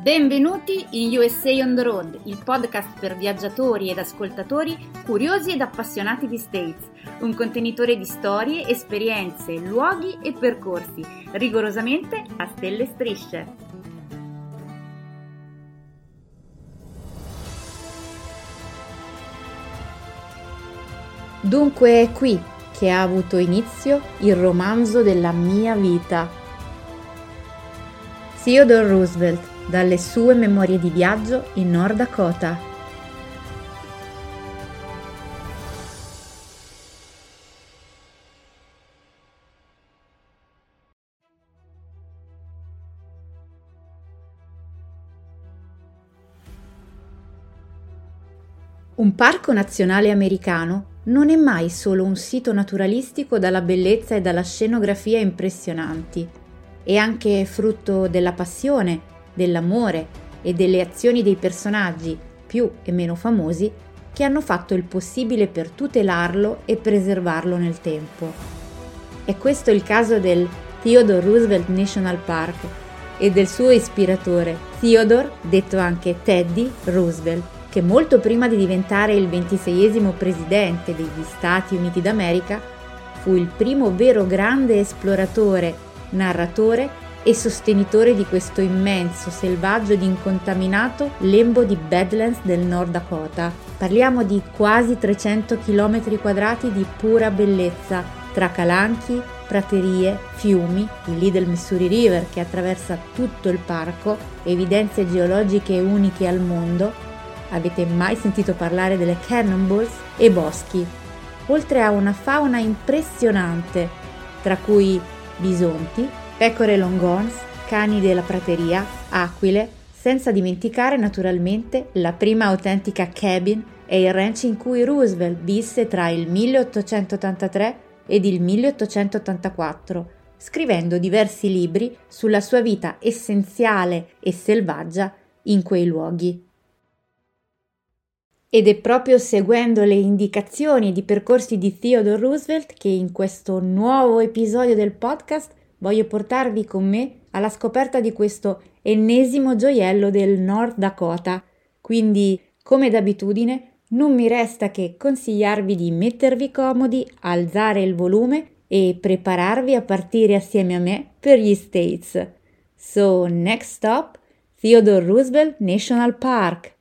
Benvenuti in USA on the Road, il podcast per viaggiatori ed ascoltatori curiosi ed appassionati di States, un contenitore di storie, esperienze, luoghi e percorsi, rigorosamente a stelle e strisce. Dunque è qui che ha avuto inizio il romanzo della mia vita. Theodore Roosevelt, dalle sue memorie di viaggio in Nord Dakota. Un parco nazionale americano non è mai solo un sito naturalistico dalla bellezza e dalla scenografia impressionanti, è anche frutto della passione, dell'amore e delle azioni dei personaggi, più e meno famosi, che hanno fatto il possibile per tutelarlo e preservarlo nel tempo. È questo il caso del Theodore Roosevelt National Park e del suo ispiratore, Theodore, detto anche Teddy Roosevelt che molto prima di diventare il ventiseiesimo presidente degli Stati Uniti d'America fu il primo vero grande esploratore, narratore e sostenitore di questo immenso, selvaggio ed incontaminato lembo di Badlands del Nord Dakota. Parliamo di quasi 300 km quadrati di pura bellezza, tra calanchi, praterie, fiumi, il Little Missouri River che attraversa tutto il parco, evidenze geologiche uniche al mondo Avete mai sentito parlare delle cannonballs e boschi? Oltre a una fauna impressionante, tra cui bisonti, pecore longhorns, cani della prateria, aquile, senza dimenticare naturalmente la prima autentica cabin e il ranch in cui Roosevelt visse tra il 1883 ed il 1884, scrivendo diversi libri sulla sua vita essenziale e selvaggia in quei luoghi. Ed è proprio seguendo le indicazioni di percorsi di Theodore Roosevelt che in questo nuovo episodio del podcast voglio portarvi con me alla scoperta di questo ennesimo gioiello del North Dakota. Quindi, come d'abitudine, non mi resta che consigliarvi di mettervi comodi, alzare il volume e prepararvi a partire assieme a me per gli States. So, next stop, Theodore Roosevelt National Park.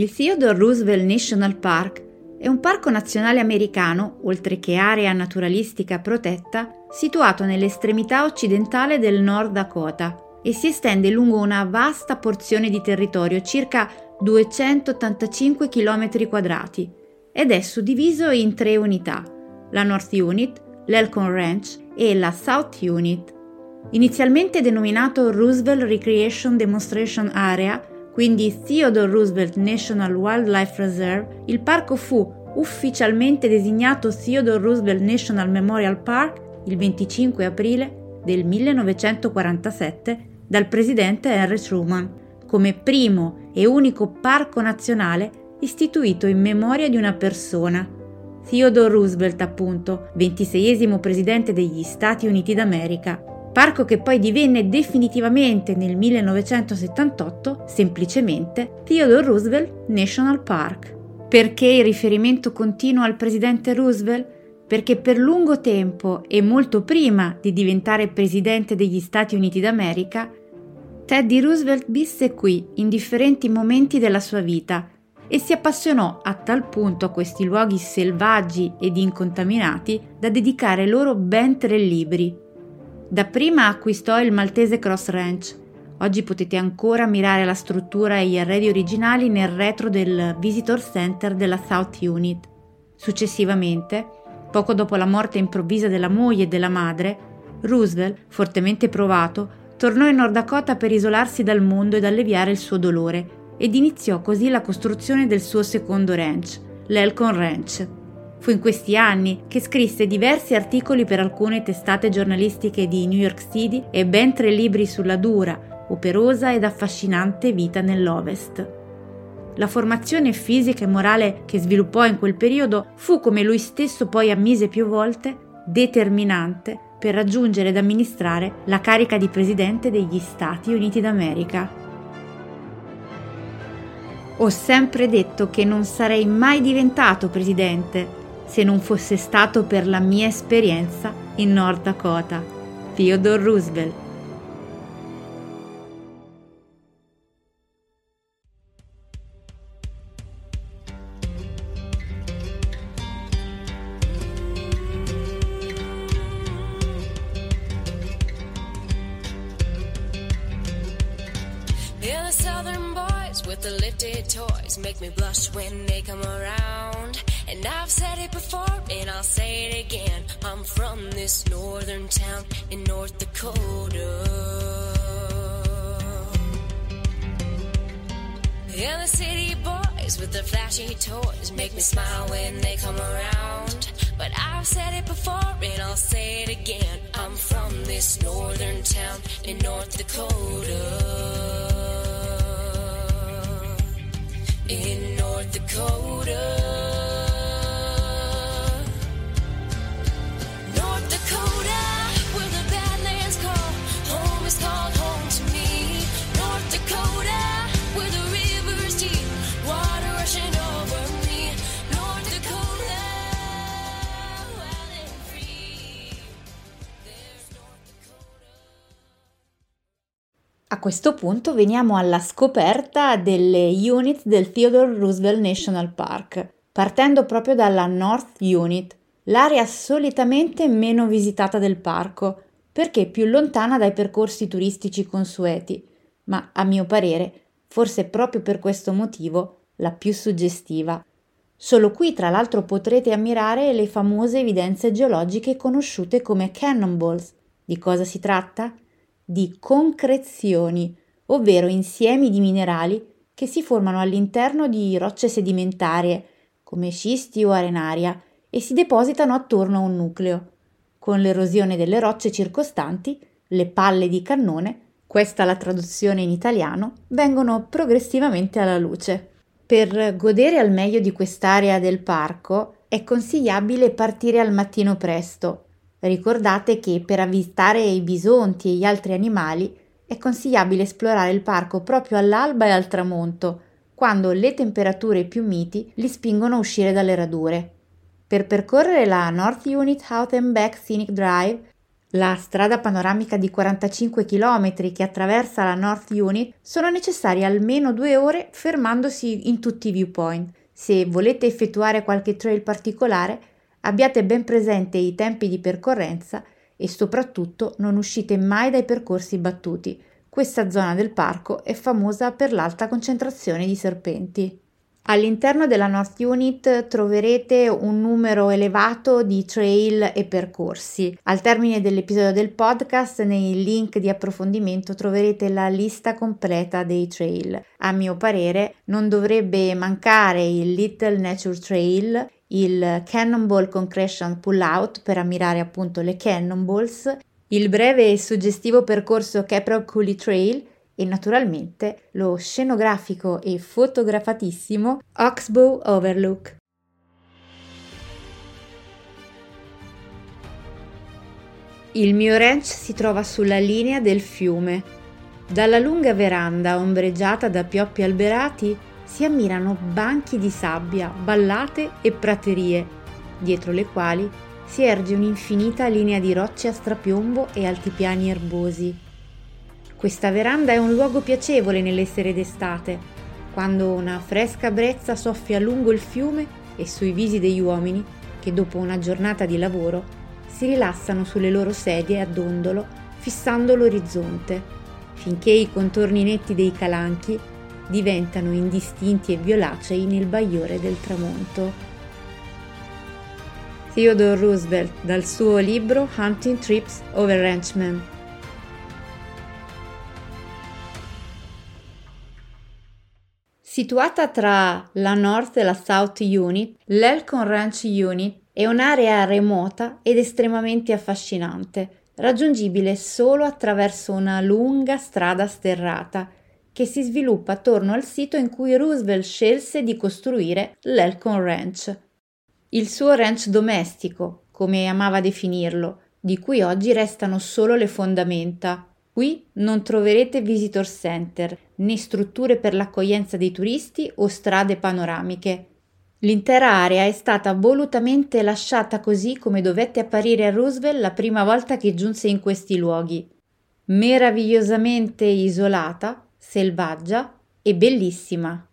Il Theodore Roosevelt National Park è un parco nazionale americano, oltre che area naturalistica protetta, situato nell'estremità occidentale del Nord Dakota e si estende lungo una vasta porzione di territorio, circa 285 km quadrati, ed è suddiviso in tre unità, la North Unit, l'Elcon Ranch e la South Unit. Inizialmente denominato Roosevelt Recreation Demonstration Area, quindi Theodore Roosevelt National Wildlife Reserve, il parco fu ufficialmente designato Theodore Roosevelt National Memorial Park il 25 aprile del 1947 dal presidente Henry Truman come primo e unico parco nazionale istituito in memoria di una persona. Theodore Roosevelt, appunto, 26 presidente degli Stati Uniti d'America, parco che poi divenne definitivamente nel 1978 semplicemente Theodore Roosevelt National Park. Perché il riferimento continuo al presidente Roosevelt? Perché per lungo tempo e molto prima di diventare presidente degli Stati Uniti d'America, Teddy Roosevelt visse qui in differenti momenti della sua vita e si appassionò a tal punto a questi luoghi selvaggi ed incontaminati da dedicare loro ben tre libri. Dapprima acquistò il maltese Cross Ranch. Oggi potete ancora ammirare la struttura e gli arredi originali nel retro del Visitor Center della South Unit. Successivamente, poco dopo la morte improvvisa della moglie e della madre, Roosevelt, fortemente provato, tornò in Nord Dakota per isolarsi dal mondo ed alleviare il suo dolore ed iniziò così la costruzione del suo secondo ranch, l'Elcon Ranch. Fu in questi anni che scrisse diversi articoli per alcune testate giornalistiche di New York City e ben tre libri sulla dura, operosa ed affascinante vita nell'Ovest. La formazione fisica e morale che sviluppò in quel periodo fu, come lui stesso poi ammise più volte, determinante per raggiungere ed amministrare la carica di presidente degli Stati Uniti d'America. Ho sempre detto che non sarei mai diventato presidente se non fosse stato per la mia esperienza in Nord Dakota. Theodore Roosevelt the lifted toys make me blush when they come around. And I've said it before and I'll say it again. I'm from this northern town in North Dakota. And the city boys with the flashy toys make me smile when they come around. But I've said it before and I'll say it again. I'm from this northern town in North Dakota. Questo punto veniamo alla scoperta delle unit del Theodore Roosevelt National Park, partendo proprio dalla North Unit, l'area solitamente meno visitata del parco, perché più lontana dai percorsi turistici consueti, ma a mio parere, forse proprio per questo motivo, la più suggestiva. Solo qui, tra l'altro, potrete ammirare le famose evidenze geologiche conosciute come cannonballs. Di cosa si tratta? Di concrezioni, ovvero insiemi di minerali che si formano all'interno di rocce sedimentarie, come scisti o arenaria, e si depositano attorno a un nucleo. Con l'erosione delle rocce circostanti, le palle di cannone, questa la traduzione in italiano, vengono progressivamente alla luce. Per godere al meglio di quest'area del parco è consigliabile partire al mattino presto, Ricordate che per avvistare i bisonti e gli altri animali è consigliabile esplorare il parco proprio all'alba e al tramonto, quando le temperature più miti li spingono a uscire dalle radure. Per percorrere la North Unit Out and Back Scenic Drive, la strada panoramica di 45 km che attraversa la North Unit, sono necessarie almeno due ore fermandosi in tutti i viewpoint. Se volete effettuare qualche trail particolare, Abbiate ben presente i tempi di percorrenza e soprattutto non uscite mai dai percorsi battuti. Questa zona del parco è famosa per l'alta concentrazione di serpenti. All'interno della North Unit troverete un numero elevato di trail e percorsi. Al termine dell'episodio del podcast, nei link di approfondimento troverete la lista completa dei trail. A mio parere non dovrebbe mancare il Little Nature Trail, il Cannonball Concretion Pull Out per ammirare appunto le cannonballs, il breve e suggestivo percorso Caprol Cooley Trail e naturalmente lo scenografico e fotografatissimo Oxbow Overlook. Il mio ranch si trova sulla linea del fiume. Dalla lunga veranda ombreggiata da pioppi alberati si ammirano banchi di sabbia, ballate e praterie, dietro le quali si erge un'infinita linea di rocce a strapiombo e altipiani erbosi. Questa veranda è un luogo piacevole nelle sere d'estate. quando una fresca brezza soffia lungo il fiume e sui visi degli uomini che dopo una giornata di lavoro si rilassano sulle loro sedie a dondolo fissando l'orizzonte, finché i contorni netti dei calanchi diventano indistinti e violacei nel bagliore del tramonto. Theodore Roosevelt dal suo libro Hunting Trips Over Ranchmen. Situata tra la North e la South Unit, l'Elcon Ranch Unit è un'area remota ed estremamente affascinante, raggiungibile solo attraverso una lunga strada sterrata che si sviluppa attorno al sito in cui Roosevelt scelse di costruire l'Elcon Ranch. Il suo ranch domestico, come amava definirlo, di cui oggi restano solo le fondamenta. Qui non troverete visitor center, né strutture per l'accoglienza dei turisti o strade panoramiche. L'intera area è stata volutamente lasciata così come dovette apparire a Roosevelt la prima volta che giunse in questi luoghi. Meravigliosamente isolata, selvaggia e bellissima.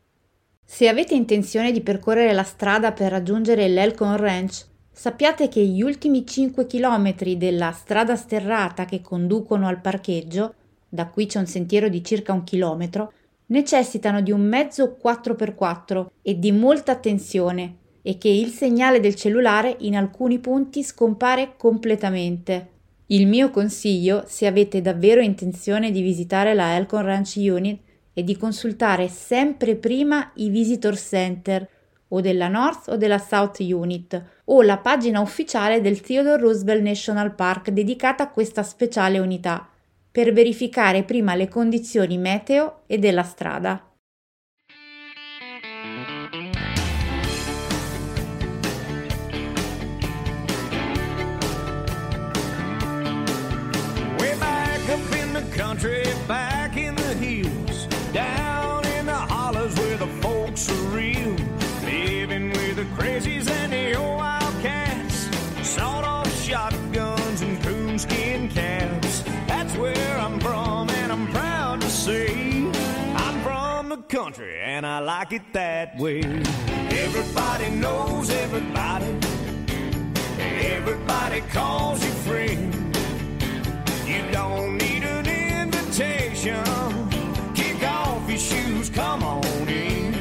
Se avete intenzione di percorrere la strada per raggiungere l'Elcon Ranch, sappiate che gli ultimi 5 km della strada sterrata che conducono al parcheggio, da qui c'è un sentiero di circa un chilometro, necessitano di un mezzo 4x4 e di molta attenzione e che il segnale del cellulare in alcuni punti scompare completamente. Il mio consiglio, se avete davvero intenzione di visitare la Elcon Ranch Unit, è di consultare sempre prima i visitor center o della North o della South Unit o la pagina ufficiale del Theodore Roosevelt National Park dedicata a questa speciale unità per verificare prima le condizioni meteo e della strada. country back like it that way. Everybody knows everybody. Everybody calls you friend. You don't need an invitation. Kick off your shoes, come on in.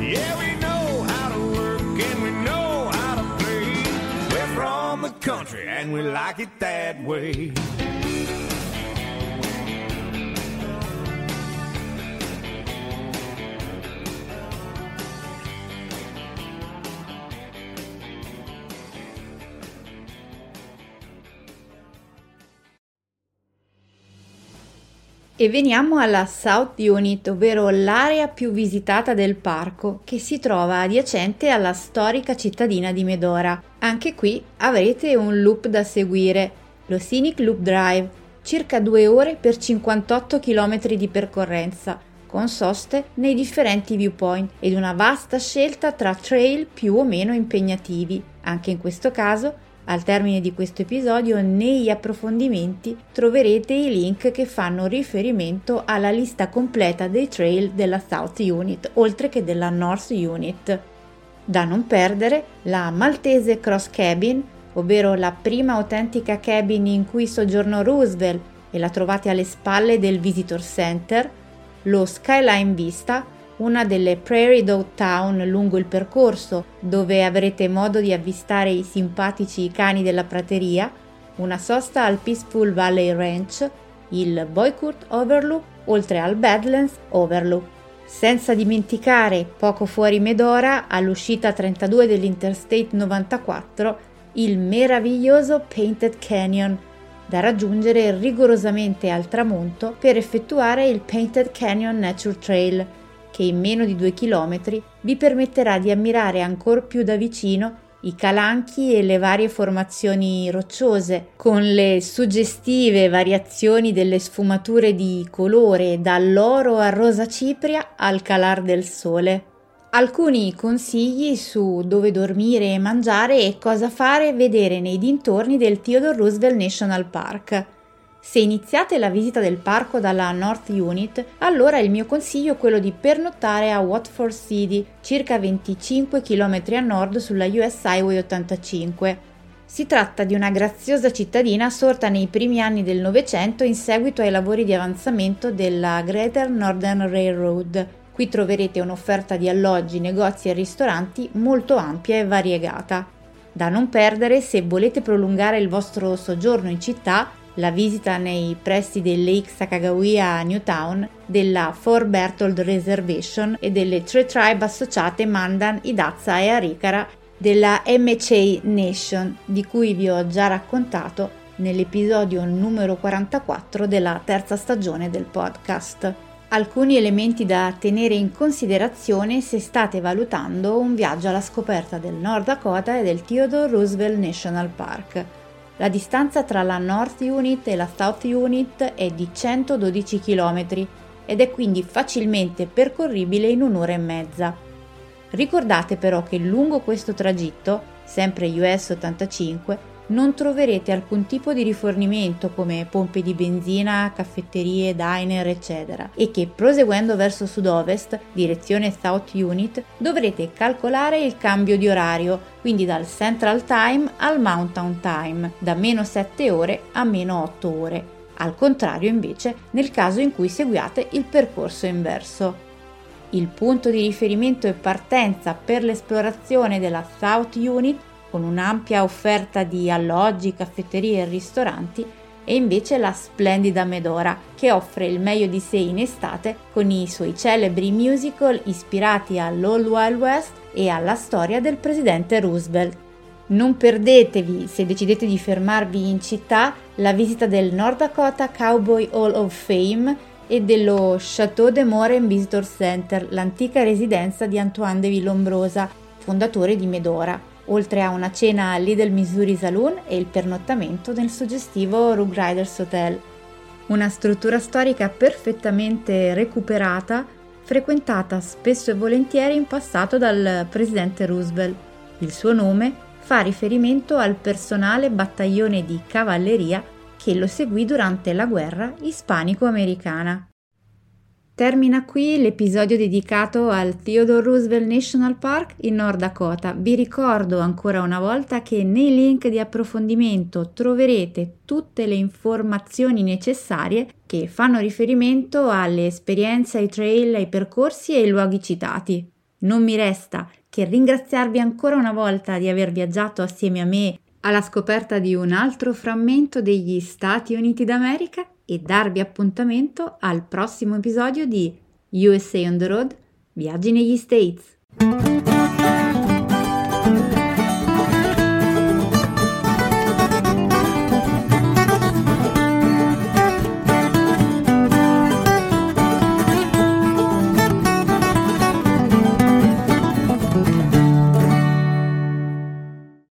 Yeah, we know how to work and we know how to play. We're from the country and we like it that way. E veniamo alla South Unit, ovvero l'area più visitata del parco, che si trova adiacente alla storica cittadina di Medora. Anche qui avrete un loop da seguire, lo Scenic Loop Drive, circa due ore per 58 km di percorrenza, con soste nei differenti viewpoint ed una vasta scelta tra trail più o meno impegnativi. Anche in questo caso al termine di questo episodio, negli approfondimenti troverete i link che fanno riferimento alla lista completa dei trail della South Unit, oltre che della North Unit. Da non perdere la Maltese Cross Cabin, ovvero la prima autentica cabin in cui soggiornò Roosevelt e la trovate alle spalle del Visitor Center, lo Skyline Vista, una delle Prairie Dog Town lungo il percorso, dove avrete modo di avvistare i simpatici cani della prateria, una sosta al Peaceful Valley Ranch, il Boycourt Overlook, oltre al Badlands Overlook. Senza dimenticare, poco fuori Medora, all'uscita 32 dell'Interstate 94, il meraviglioso Painted Canyon, da raggiungere rigorosamente al tramonto per effettuare il Painted Canyon Nature Trail, che in meno di due chilometri vi permetterà di ammirare ancora più da vicino i calanchi e le varie formazioni rocciose, con le suggestive variazioni delle sfumature di colore dall'oro al rosa cipria al calar del sole. Alcuni consigli su dove dormire e mangiare e cosa fare e vedere nei dintorni del Theodore Roosevelt National Park. Se iniziate la visita del parco dalla North Unit, allora il mio consiglio è quello di pernottare a Watford City, circa 25 km a nord sulla US Highway 85. Si tratta di una graziosa cittadina sorta nei primi anni del Novecento in seguito ai lavori di avanzamento della Greater Northern Railroad. Qui troverete un'offerta di alloggi, negozi e ristoranti molto ampia e variegata. Da non perdere se volete prolungare il vostro soggiorno in città la visita nei pressi del Lake Sacagawea a Newtown, della Fort Berthold Reservation e delle tre tribe associate Mandan, Idazza e Arikara della MCA Nation, di cui vi ho già raccontato nell'episodio numero 44 della terza stagione del podcast. Alcuni elementi da tenere in considerazione se state valutando un viaggio alla scoperta del Nord Dakota e del Theodore Roosevelt National Park. La distanza tra la North Unit e la South Unit è di 112 km ed è quindi facilmente percorribile in un'ora e mezza. Ricordate però che lungo questo tragitto, sempre US 85, non troverete alcun tipo di rifornimento come pompe di benzina, caffetterie, diner, eccetera, e che proseguendo verso sud-ovest, direzione South Unit, dovrete calcolare il cambio di orario, quindi dal Central Time al Mountain Time, da meno 7 ore a meno 8 ore. Al contrario invece nel caso in cui seguiate il percorso inverso. Il punto di riferimento e partenza per l'esplorazione della South Unit con un'ampia offerta di alloggi, caffetterie e ristoranti, e invece la splendida Medora, che offre il meglio di sé in estate con i suoi celebri musical ispirati all'Old Wild West e alla storia del presidente Roosevelt. Non perdetevi, se decidete di fermarvi in città, la visita del North Dakota Cowboy Hall of Fame e dello Chateau de Morin Visitor Center, l'antica residenza di Antoine de Villombrosa, fondatore di Medora oltre a una cena al Lidl Missouri Saloon e il pernottamento nel suggestivo Rug Riders Hotel. Una struttura storica perfettamente recuperata, frequentata spesso e volentieri in passato dal presidente Roosevelt. Il suo nome fa riferimento al personale battaglione di cavalleria che lo seguì durante la guerra ispanico-americana. Termina qui l'episodio dedicato al Theodore Roosevelt National Park in Nord Dakota. Vi ricordo ancora una volta che nei link di approfondimento troverete tutte le informazioni necessarie che fanno riferimento alle esperienze, ai trail, ai percorsi e ai luoghi citati. Non mi resta che ringraziarvi ancora una volta di aver viaggiato assieme a me alla scoperta di un altro frammento degli Stati Uniti d'America e darvi appuntamento al prossimo episodio di USA on the Road, Viaggi negli States.